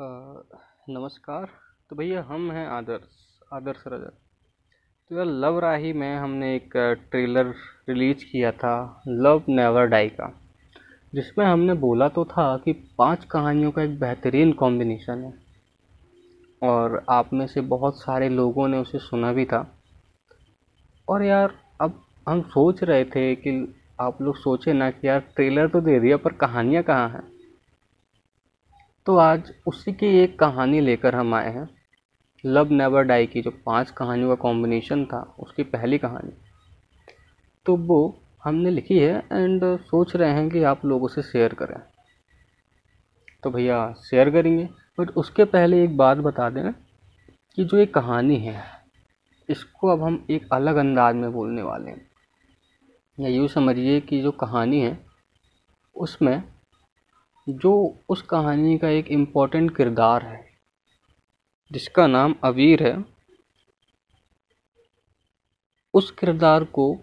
नमस्कार। तो भैया, हम हैं आदर्श आदर्श रजत। तो यार, लव राही में हमने एक ट्रेलर रिलीज़ किया था, लव नेवर डाई का। जिसमें हमने बोला तो था कि पाँच कहानियों का एक बेहतरीन कॉम्बिनेशन है। और आप में से बहुत सारे लोगों ने उसे सुना भी था। और यार, अब हम सोच रहे थे कि आप लोग सोचे ना कि यार, ट्रेलर तो दे दिया, पर कहानियाँ कहाँ हैं? तो आज उसी की एक कहानी लेकर हम आए हैं। लव नेवर डाई की जो पाँच कहानियों का कॉम्बिनेशन था, उसकी पहली कहानी। तो वो हमने लिखी है एंड सोच रहे हैं कि आप लोगों से शेयर करें। तो भैया शेयर करेंगे। बट उसके पहले एक बात बता दें कि जो ये कहानी है, इसको अब हम एक अलग अंदाज में बोलने वाले हैं। या यूँ समझिए कि जो कहानी है, उसमें जो उस कहानी का एक इम्पोर्टेंट किरदार है, जिसका नाम अवीर है, उस किरदार को,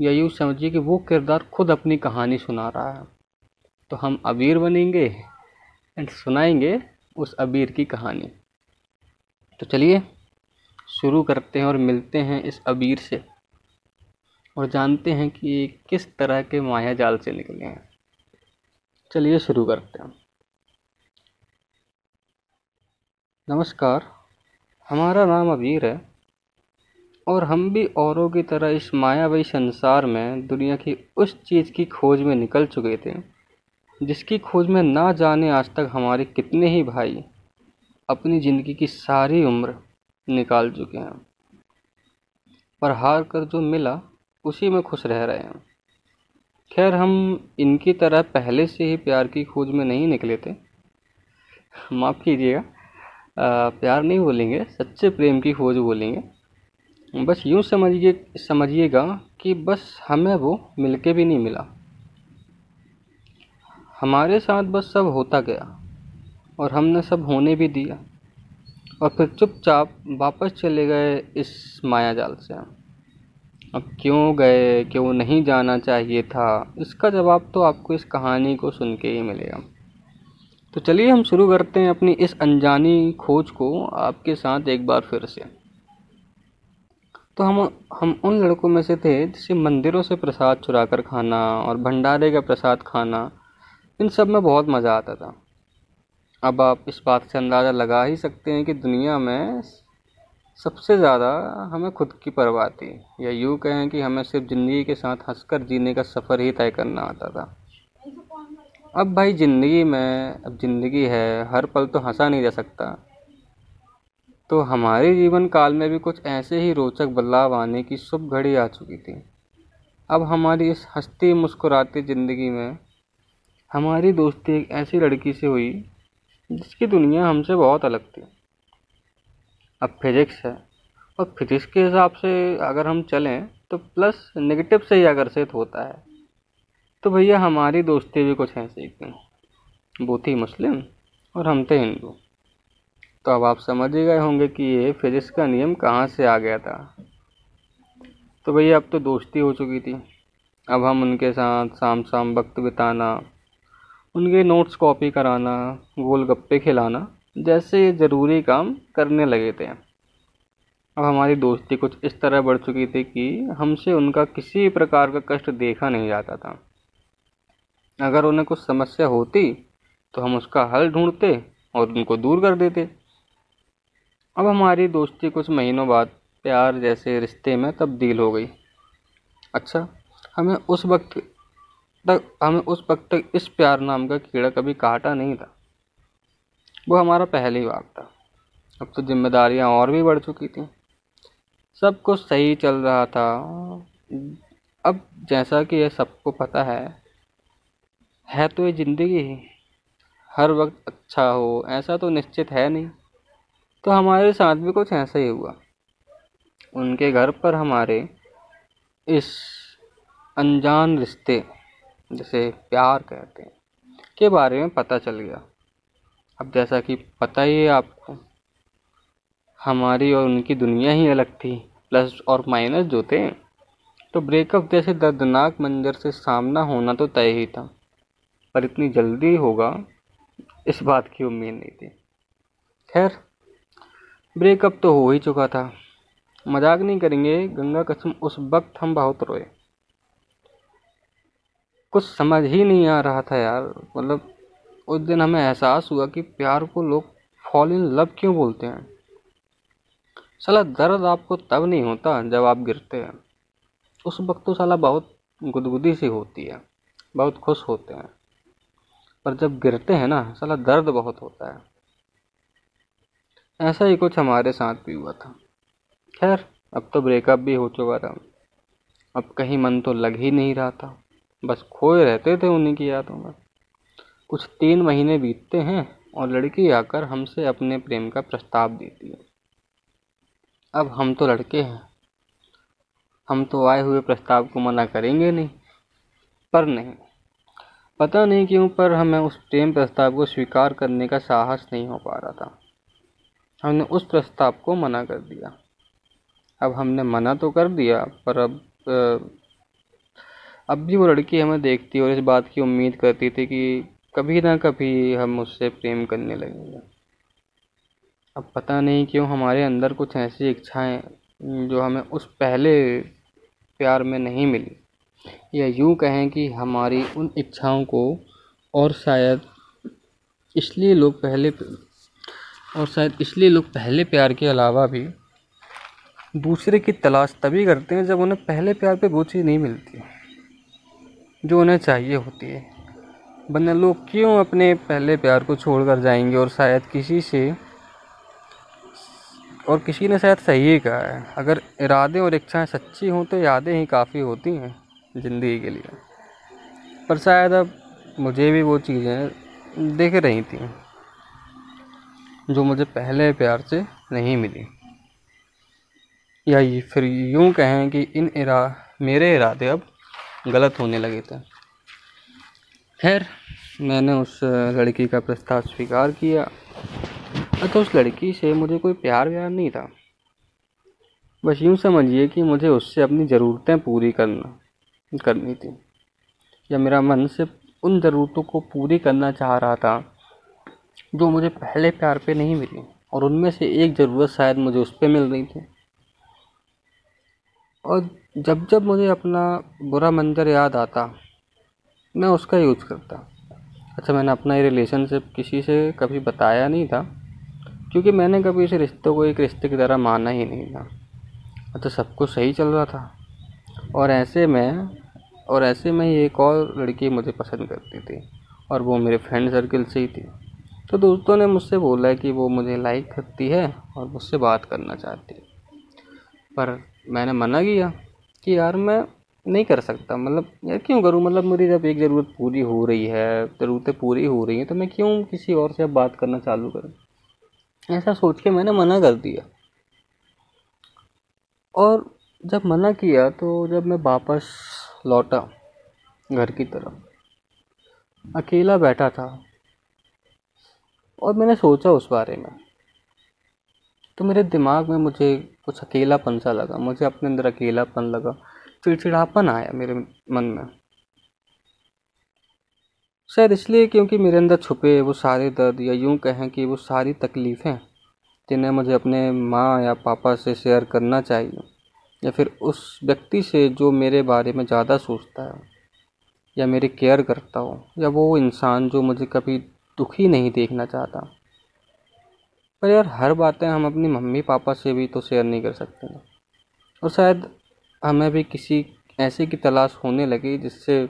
या यूँ समझिए कि वो किरदार खुद अपनी कहानी सुना रहा है। तो हम अबीर बनेंगे एंड सुनाएँगे उस अबीर की कहानी। तो चलिए, शुरू करते हैं और मिलते हैं इस अबीर से, और जानते हैं कि किस तरह के माया जाल से निकले हैं। चलिए शुरू करते हैं। नमस्कार, हमारा नाम अबीर है और हम भी औरों की तरह इस मायावी संसार में दुनिया की उस चीज़ की खोज में निकल चुके थे, जिसकी खोज में ना जाने आज तक हमारे कितने ही भाई अपनी ज़िंदगी की सारी उम्र निकाल चुके हैं। पर हार कर जो मिला, उसी में खुश रह रहे हैं। खैर, हम इनकी तरह पहले से ही प्यार की खोज में नहीं निकले थे। माफ़ कीजिएगा। प्यार नहीं बोलेंगे, सच्चे प्रेम की खोज बोलेंगे। बस यूँ समझिए, समझिएगा कि बस हमें वो मिलके भी नहीं मिला। हमारे साथ बस सब होता गया, और हमने सब होने भी दिया। और फिर चुपचाप वापस चले गए इस माया जाल से अब क्यों गए, क्यों नहीं जाना चाहिए था? इसका जवाब तो आपको इस कहानी को सुन के ही मिलेगा। तो चलिए हम शुरू करते हैं अपनी इस अनजानी खोज को आपके साथ एक बार फिर से। तो हम हम उन लड़कों में से थे जिसे मंदिरों से प्रसाद चुरा कर खाना और भंडारे का प्रसाद खाना, इन सब में बहुत मज़ा आता था। अब आप इस बात से अंदाज़ा लगा ही सकते हैं कि दुनिया में सबसे ज़्यादा हमें खुद की परवाह थी या यूँ कहें कि हमें सिर्फ़ ज़िंदगी के साथ हंसकर जीने का सफ़र ही तय करना आता था। अब भाई ज़िंदगी में, अब ज़िंदगी है, हर पल तो हंसा नहीं जा सकता। तो हमारे जीवन काल में भी कुछ ऐसे ही रोचक बदलाव आने की शुभ घड़ी आ चुकी थी। अब हमारी इस हंसती मुस्कुराती ज़िंदगी में, हमारी दोस्ती एक ऐसी लड़की से हुई, जिसकी दुनिया हमसे बहुत अलग थी। अब फिजिक्स है। और फिजिक्स के हिसाब से अगर हम चलें तो प्लस नेगेटिव से ही आकर्षित होता है तो भैया हमारी दोस्ती भी कुछ ऐसे ही थी वो थी मुस्लिम और हम थे हिंदू। तो अब आप समझ ही गए होंगे कि ये फिजिक्स का नियम कहाँ से आ गया था। तो भैया अब तो दोस्ती हो चुकी थी। अब हम उनके साथ शाम शाम वक्त बिताना, उनके नोट्स कॉपी कराना, गोलगप्पे खिलाना जैसे ये ज़रूरी काम करने लगे थे। अब हमारी दोस्ती कुछ इस तरह बढ़ चुकी थी कि हमसे उनका किसी प्रकार का कष्ट देखा नहीं जाता था। अगर उन्हें कुछ समस्या होती तो हम उसका हल ढूंढते और उनको दूर कर देते। अब हमारी दोस्ती कुछ महीनों बाद प्यार जैसे रिश्ते में तब्दील हो गई। अच्छा हमें उस वक्त तक, हमें उस वक्त तक इस प्यार नाम का कीड़ा कभी काटा नहीं था। वो हमारा पहली बाग था। अब तो जिम्मेदारियाँ और भी बढ़ चुकी थी। सब कुछ सही चल रहा था। अब जैसा कि ये सबको पता है है तो ये ज़िंदगी ही। हर वक्त अच्छा हो, ऐसा तो निश्चित है नहीं। तो हमारे साथ भी कुछ ऐसा ही हुआ। उनके घर पर हमारे इस अनजान रिश्ते, जिसे प्यार कहते हैं, के बारे में पता चल गया। अब जैसा कि पता ही है आपको, हमारी और उनकी दुनिया ही अलग थी, प्लस और माइनस जो थे। तो ब्रेकअप जैसे दर्दनाक मंजर से सामना होना तो तय ही था, पर इतनी जल्दी होगा, इस बात की उम्मीद नहीं थी। खैर ब्रेकअप तो हो ही चुका था। मज़ाक नहीं करेंगे, गंगा कसम, उस वक्त हम बहुत रोए। कुछ समझ ही नहीं आ रहा था यार मतलब उस दिन हमें एहसास हुआ कि प्यार को लोग फॉल इन लव क्यों बोलते हैं? साला दर्द आपको तब नहीं होता जब आप गिरते हैं। उस वक्त तो साला बहुत गुदगुदी सी होती है, बहुत खुश होते हैं। पर जब गिरते हैं ना, साला दर्द बहुत होता है। ऐसा ही कुछ हमारे साथ भी हुआ था। खैर, अब तो ब्रेकअप भी हो चुका था। अब कहीं मन तो लग ही नहीं रहा था। बस खोए रहते थे उन्हीं की यादों में। कुछ तीन महीने बीतते हैं और लड़की आकर हमसे अपने प्रेम का प्रस्ताव देती है। अब हम तो लड़के हैं। हम तो आए हुए प्रस्ताव को मना करेंगे नहीं, पर नहीं। पता नहीं क्यों, पर हमें उस प्रेम प्रस्ताव को स्वीकार करने का साहस नहीं हो पा रहा था। हमने उस प्रस्ताव को मना कर दिया। अब हमने मना तो कर दिया, पर अब अब भी वो लड़की हमें देखती और इस बात की उम्मीद करती थी कि कभी ना कभी हम उससे प्रेम करने लगेंगे। अब पता नहीं क्यों हमारे अंदर कुछ ऐसी इच्छाएँ जो हमें उस पहले प्यार में नहीं मिली, या यूँ कहें कि हमारी उन इच्छाओं को और शायद इसलिए लोग पहले और शायद इसलिए लोग पहले प्यार के अलावा भी दूसरे की तलाश तभी करते हैं जब उन्हें पहले प्यार पे वो चीज़ नहीं मिलती, जो उन्हें चाहिए होती है। वरना लोग क्यों अपने पहले प्यार को छोड़ कर जाएँगे और शायद किसी से, और किसी ने शायद सही ही कहा है? अगर इरादे और इच्छाएँ सच्ची हों तो यादें ही काफ़ी होती हैं ज़िंदगी के लिए। पर शायद अब मुझे भी वो चीज़ें दिख रही थी, जो मुझे पहले प्यार से नहीं मिली। या ये फिर यूँ कहें कि इन इरा, मेरे इरादे अब गलत होने लगे थे। खैर मैंने उस लड़की का प्रस्ताव स्वीकार किया। तो उस लड़की से मुझे कोई प्यार व्यार नहीं था। बस यूँ समझिए कि मुझे उससे अपनी ज़रूरतें पूरी करना, करनी थी। या मेरा मन सिर्फ़ उन ज़रूरतों को पूरी करना चाह रहा था, जो मुझे पहले प्यार पे नहीं मिली, और उनमें से एक ज़रूरत शायद मुझे उस पर मिल रही थी। और जब जब मुझे अपना बुरा मंजर याद आता, मैं उसका यूज़ करता। अच्छा मैंने अपना ये रिलेशनशिप किसी से कभी बताया नहीं था, क्योंकि मैंने कभी इस रिश्तों को एक रिश्ते की तरह माना ही नहीं था। अच्छा सब कुछ सही चल रहा था। और ऐसे में, और ऐसे में ही एक और लड़की मुझे पसंद करती थी, और वो मेरे फ्रेंड सर्कल से ही थी। तो दोस्तों ने मुझसे बोला कि वो मुझे लाइक करती है और मुझसे बात करना चाहती है। पर मैंने मना किया कि यार, मैं नहीं कर सकता। मतलब यार क्यों करूँ? मतलब मेरी जब एक ज़रूरत पूरी हो रही है, ज़रूरतें पूरी हो रही हैं तो मैं क्यों किसी और से अब बात करना चालू करूँ? ऐसा सोच के मैंने मना कर दिया। और जब मना किया तो जब मैं वापस लौटा घर की तरफ़, अकेला बैठा था, और मैंने सोचा उस बारे में तो मेरे दिमाग में मुझे कुछ अकेलापन सा लगा, मुझे अपने अंदर अकेलापन लगा चिड़चिड़ापन आया मेरे मन में। शायद इसलिए क्योंकि मेरे अंदर छुपे वो सारे दर्द या यूँ कहें कि वो सारी तकलीफ़ें जिन्हें मुझे अपने माँ या पापा से शेयर करना चाहिए या फिर उस व्यक्ति से जो मेरे बारे में ज़्यादा सोचता है या मेरी केयर करता हो या वो इंसान जो मुझे कभी दुखी नहीं देखना चाहता। पर यार हर बातें हम अपनी मम्मी पापा से भी तो शेयर नहीं कर सकते। और शायद हमें भी किसी ऐसे की तलाश होने लगी जिससे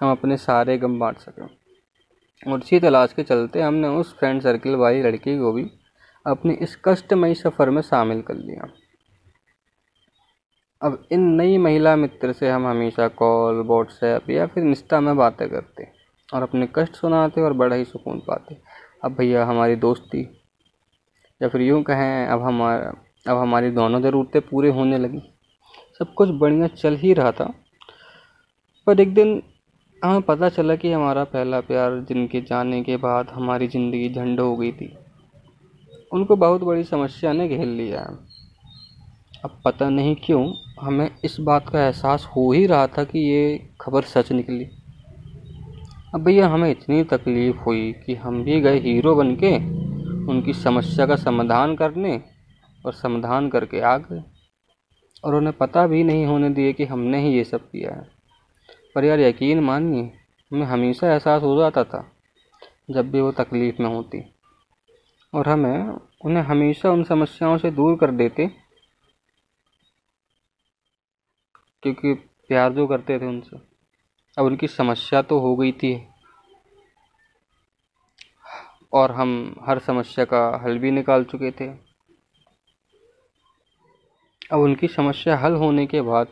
हम अपने सारे गम बांट सकें। और इसी तलाश के चलते हमने उस फ्रेंड सर्कल वाली लड़की को भी अपने इस कष्टमयी सफ़र में शामिल कर लिया। अब इन नई महिला मित्र से हम हमेशा कॉल व्हाट्सएप या फिर इंस्टा में बातें करते और अपने कष्ट सुनाते और बड़ा ही सुकून पाते। अब भैया, हमारी दोस्ती। या फिर यूँ कहें, अब हमारा, अब हमारी दोनों ज़रूरतें पूरे होने लगी। सब कुछ बढ़िया चल ही रहा था। पर एक दिन हमें पता चला कि हमारा पहला प्यार जिनके जाने के बाद हमारी ज़िंदगी झंड हो गई थी। उनको बहुत बड़ी समस्या ने घेर लिया है। अब पता नहीं क्यों हमें इस बात का एहसास हो ही रहा था कि ये खबर सच निकली। अब भैया, हमें इतनी तकलीफ़ हुई कि हम भी गए हीरो बन के उनकी समस्या का समाधान करने और समाधान करके आ गए। और उन्हें पता भी नहीं होने दिए कि हमने ही ये सब किया है। पर यार यकीन मानिए, हमें हमेशा एहसास हो जाता था, जब भी वो तकलीफ़ में होती। और हमें उन्हें हमेशा उन समस्याओं से दूर कर देते, क्योंकि प्यार जो करते थे उनसे। अब उनकी समस्या तो हो गई थी। और हम हर समस्या का हल भी निकाल चुके थे। अब उनकी समस्या हल होने के बाद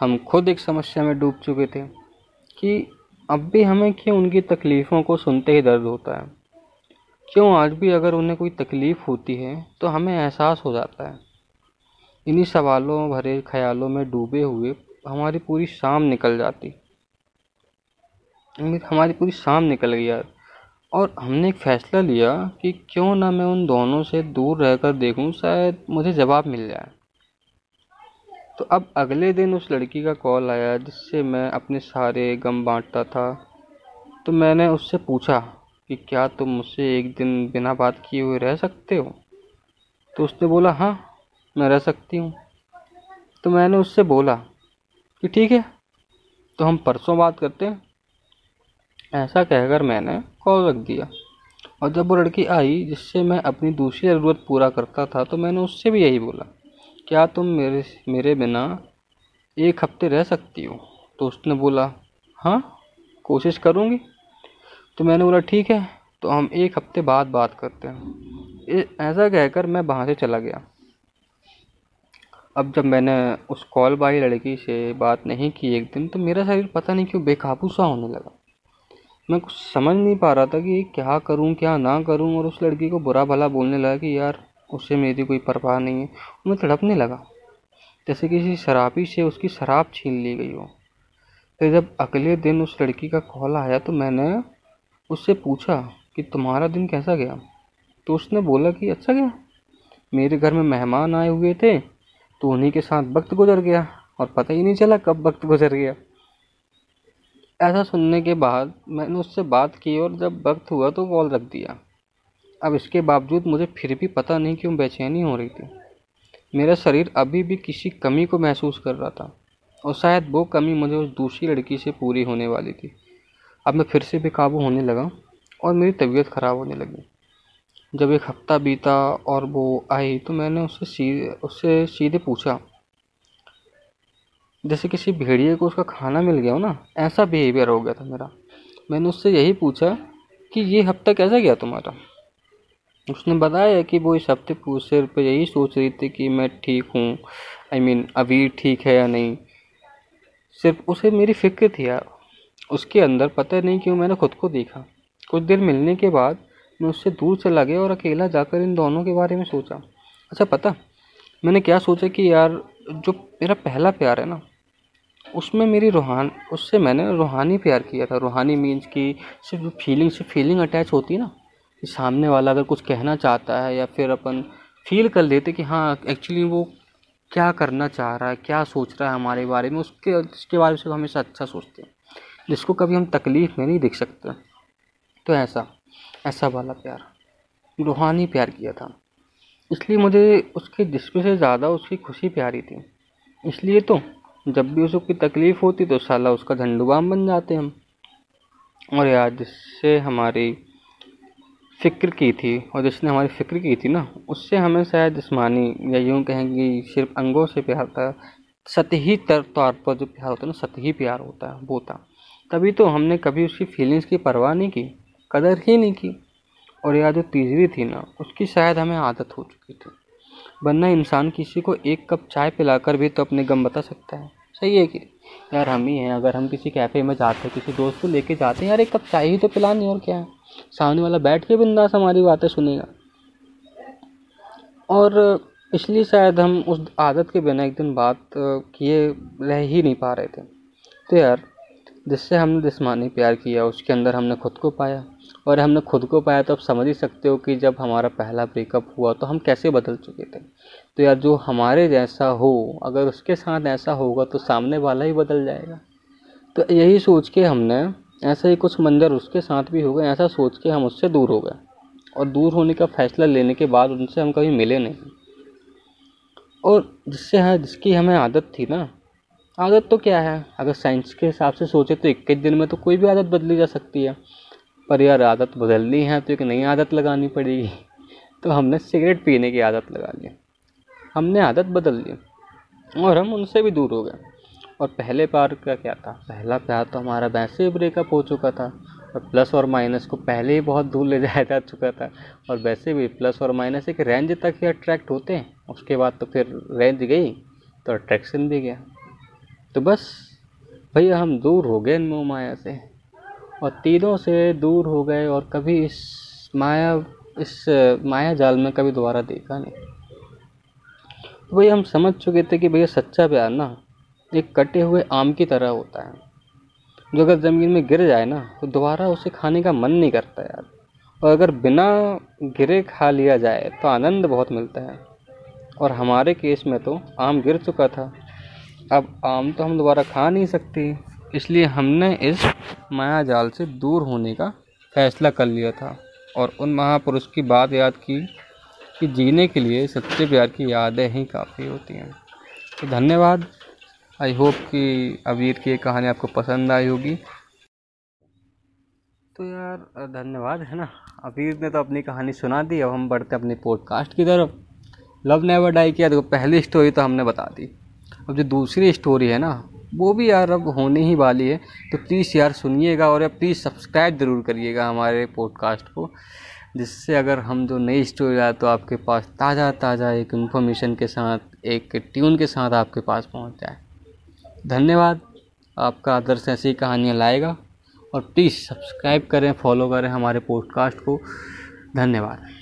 हम खुद एक समस्या में डूब चुके थे कि अब भी हमें क्यों उनकी तकलीफ़ों को सुनते ही दर्द होता है? क्यों आज भी अगर उन्हें कोई तकलीफ़ होती है तो हमें एहसास हो जाता है? इन्हीं सवालों, भरे ख्यालों में डूबे हुए हमारी पूरी शाम निकल जाती। हमारी पूरी शाम निकल गई यार। और हमने एक फ़ैसला लिया कि क्यों ना मैं उन दोनों से दूर रहकर देखूँ, शायद मुझे जवाब मिल जाए। तो अब अगले दिन उस लड़की का कॉल आया जिससे मैं अपने सारे गम बांटता था। तो मैंने उससे पूछा कि क्या तुम मुझसे एक दिन बिना बात किए हुए रह सकते हो? तो उसने बोला हाँ मैं रह सकती हूँ। तो मैंने उससे बोला कि ठीक है तो हम परसों बात करते हैं। ऐसा कहकर मैंने कॉल रख दिया। और जब वो लड़की आई जिससे मैं अपनी दूसरी ज़रूरत पूरा करता था तो मैंने उससे भी यही बोला क्या तुम मेरे मेरे बिना एक हफ़्ते रह सकती हो? तो उसने बोला हाँ कोशिश करूँगी। तो मैंने बोला, ठीक है तो हम एक हफ़्ते बाद बात करते हैं। ऐसा कहकर मैं वहाँ से चला गया। अब जब मैंने उस कॉल वाली लड़की से बात नहीं की एक दिन तो मेरा शरीर पता नहीं क्यों बेकाबू सा होने लगा। मैं कुछ समझ नहीं पा रहा था कि क्या करूँ, क्या ना करूँ, और उस लड़की को बुरा भला बोलने लगा कि यार उससे मेरी कोई परवाह नहीं है। मैं तड़पने लगा। जैसे किसी शराबी से उसकी शराब छीन ली गई हो। फिर जब अगले दिन उस लड़की का कॉल आया तो मैंने उससे पूछा कि तुम्हारा दिन कैसा गया? तो उसने बोला कि अच्छा गया। मेरे घर में मेहमान आए हुए थे तो उन्हीं के साथ वक्त गुजर गया और पता ही नहीं चला कब वक्त गुजर गया। ऐसा सुनने के बाद मैंने उससे बात की और जब वक्त हुआ तो कॉल रख दिया। अब इसके बावजूद मुझे फिर भी पता नहीं क्यों बेचैनी हो रही थी। मेरा शरीर अभी भी किसी कमी को महसूस कर रहा था, और शायद वो कमी मुझे उस दूसरी लड़की से पूरी होने वाली थी। अब मैं फिर से बेकाबू होने लगा, और मेरी तबीयत ख़राब होने लगी। जब एक हफ़्ता बीता और वो आई तो मैंने उससे सीधे उससे सीधे पूछा, जैसे किसी भेड़िए को उसका खाना मिल गया हो ना, ऐसा बिहेवियर हो गया था मेरा। मैंने उससे यही पूछा कि, ये हफ़्ता कैसा गया तुम्हारा? उसने बताया कि वो इस हफ़्ते सिर्फ़ यही सोच रही थी कि मैं ठीक हूँ। आई मीन अभी ठीक है या नहीं। सिर्फ़ उसे मेरी फ़िक्र थी यार। उसके अंदर पता नहीं क्यों मैंने खुद को देखा। कुछ देर मिलने के बाद मैं उससे दूर चला गया और अकेला जाकर इन दोनों के बारे में सोचा। अच्छा पता, मैंने क्या सोचा कि यार, जो मेरा पहला प्यार है ना, उसमें मेरी रूहान, उससे मैंने रूहानी प्यार किया था। रूहानी मीन्स की सिर्फ़ जो फीलिंग से फीलिंग अटैच होती ना कि सामने वाला अगर कुछ कहना चाहता है या फिर अपन फील कर लेते कि हाँ एक्चुअली वो क्या करना चाह रहा है, क्या सोच रहा है हमारे बारे में, उसके उसके बारे में हमेशा अच्छा सोचते हैं। जिसको कभी हम तकलीफ़ में नहीं देख सकते। तो ऐसा ऐसा वाला प्यार। रूहानी प्यार किया था। इसलिए मुझे उसके जिसमें से ज़्यादा उसकी खुशी प्यारी थी। इसलिए तो जब भी उसको तकलीफ़ होती तो साला उसका झंडुबाम बन जाते हम। और यार, जिससे हमारी फ़िक्र की थी और जिसने हमारी फ़िक्र की थी ना, उससे हमें शायद जिसमानी या यूँ कहें कि सिर्फ़ अंगों से प्यार था सतही तौर पर जो प्यार होता है ना, सतही प्यार होता है वो था तभी तो हमने कभी उसकी फीलिंग्स की परवाह नहीं की, कदर ही नहीं की। और यह जो तीसरी थी ना, उसकी शायद हमें आदत हो चुकी थी। वरना इंसान किसी को एक कप चाय पिलाकर भी तो अपने गम बता सकता है। सही है कि यार हम ही हैं, अगर हम किसी कैफ़े में जाते हैं, किसी दोस्त को लेके जाते हैं, यार एक कप चाय ही तो पिलानी और क्या है? सामने वाला बैठ के बिंदास हमारी बातें सुनेगा। और इसलिए शायद हम उस आदत के बिना एक दिन बात किए रह ही नहीं पा रहे थे। तो यार, जिससे हमने जिसमानी प्यार किया, उसके अंदर हमने खुद को पाया। और हमने खुद को पाया तो आप समझ ही सकते हो कि जब हमारा पहला ब्रेकअप हुआ तो हम कैसे बदल चुके थे। तो यार, जो हमारे जैसा हो, अगर उसके साथ ऐसा होगा तो सामने वाला ही बदल जाएगा। तो यही सोच के हमने ऐसे ही कुछ मंजर उसके साथ भी हो गए, ऐसा सोच के हम उससे दूर हो गए। और दूर होने का फैसला लेने के बाद उनसे हम कभी मिले नहीं। और जिससे है, जिसकी हमें आदत थी ना। आदत तो क्या है? अगर साइंस के हिसाब से सोचे तो इक्कीस दिन में तो कोई भी आदत बदली जा सकती है। पर यार आदत बदलनी है तो एक नई आदत लगानी पड़ेगी। तो हमने सिगरेट पीने की आदत लगा ली। हमने आदत बदल ली। और हम उनसे भी दूर हो गए। और पहले बार का क्या था? पहला प्यार तो हमारा वैसे ही ब्रेकअप हो चुका था। और प्लस और माइनस को पहले ही बहुत दूर ले जाया जा चुका था। और वैसे भी प्लस और माइनस एक रेंज तक ही अट्रैक्ट होते हैं। उसके बाद तो फिर रेंज गई तो अट्रैक्शन भी गया। तो बस, भैया हम दूर हो गए मोह माया से। और तीनों से दूर हो गए और कभी इस माया इस माया जाल में कभी दोबारा देखा नहीं। तो भैया हम समझ चुके थे कि भैया सच्चा प्यार ना एक कटे हुए आम की तरह होता है। जो अगर ज़मीन में गिर जाए ना तो दोबारा उसे खाने का मन नहीं करता यार। और अगर बिना गिरे खा लिया जाए तो आनंद बहुत मिलता है। और हमारे केस में तो आम गिर चुका था। अब आम तो हम दोबारा खा नहीं सकते। इसलिए हमने इस माया जाल से दूर होने का फैसला कर लिया था। और उन महापुरुष की बात याद की कि जीने के लिए सच्चे प्यार की यादें ही काफ़ी होती हैं। तो धन्यवाद। आई होप कि अबीर की कहानी आपको पसंद आई होगी। तो यार, धन्यवाद, है ना? अबीर ने तो अपनी कहानी सुना दी, अब हम बढ़ते अपने पॉडकास्ट की तरफ़। लव नेवर डाई किया, देखो, पहली स्टोरी तो हमने बता दी। अब जो दूसरी स्टोरी है ना, वो भी यार अब होने ही वाली है। तो प्लीज़ यार सुनिएगा और प्लीज़ सब्सक्राइब ज़रूर करिएगा हमारे पॉडकास्ट को, जिससे अगर हम जो नई स्टोरी आए तो आपके पास ताज़ा ताज़ा एक इन्फॉर्मेशन के साथ, एक ट्यून के साथ आपके पास पहुँच जाए। धन्यवाद। आपका आदर्श ऐसी कहानियाँ लाएगा। और प्लीज़ सब्सक्राइब करें फॉलो करें हमारे पॉडकास्ट को। धन्यवाद।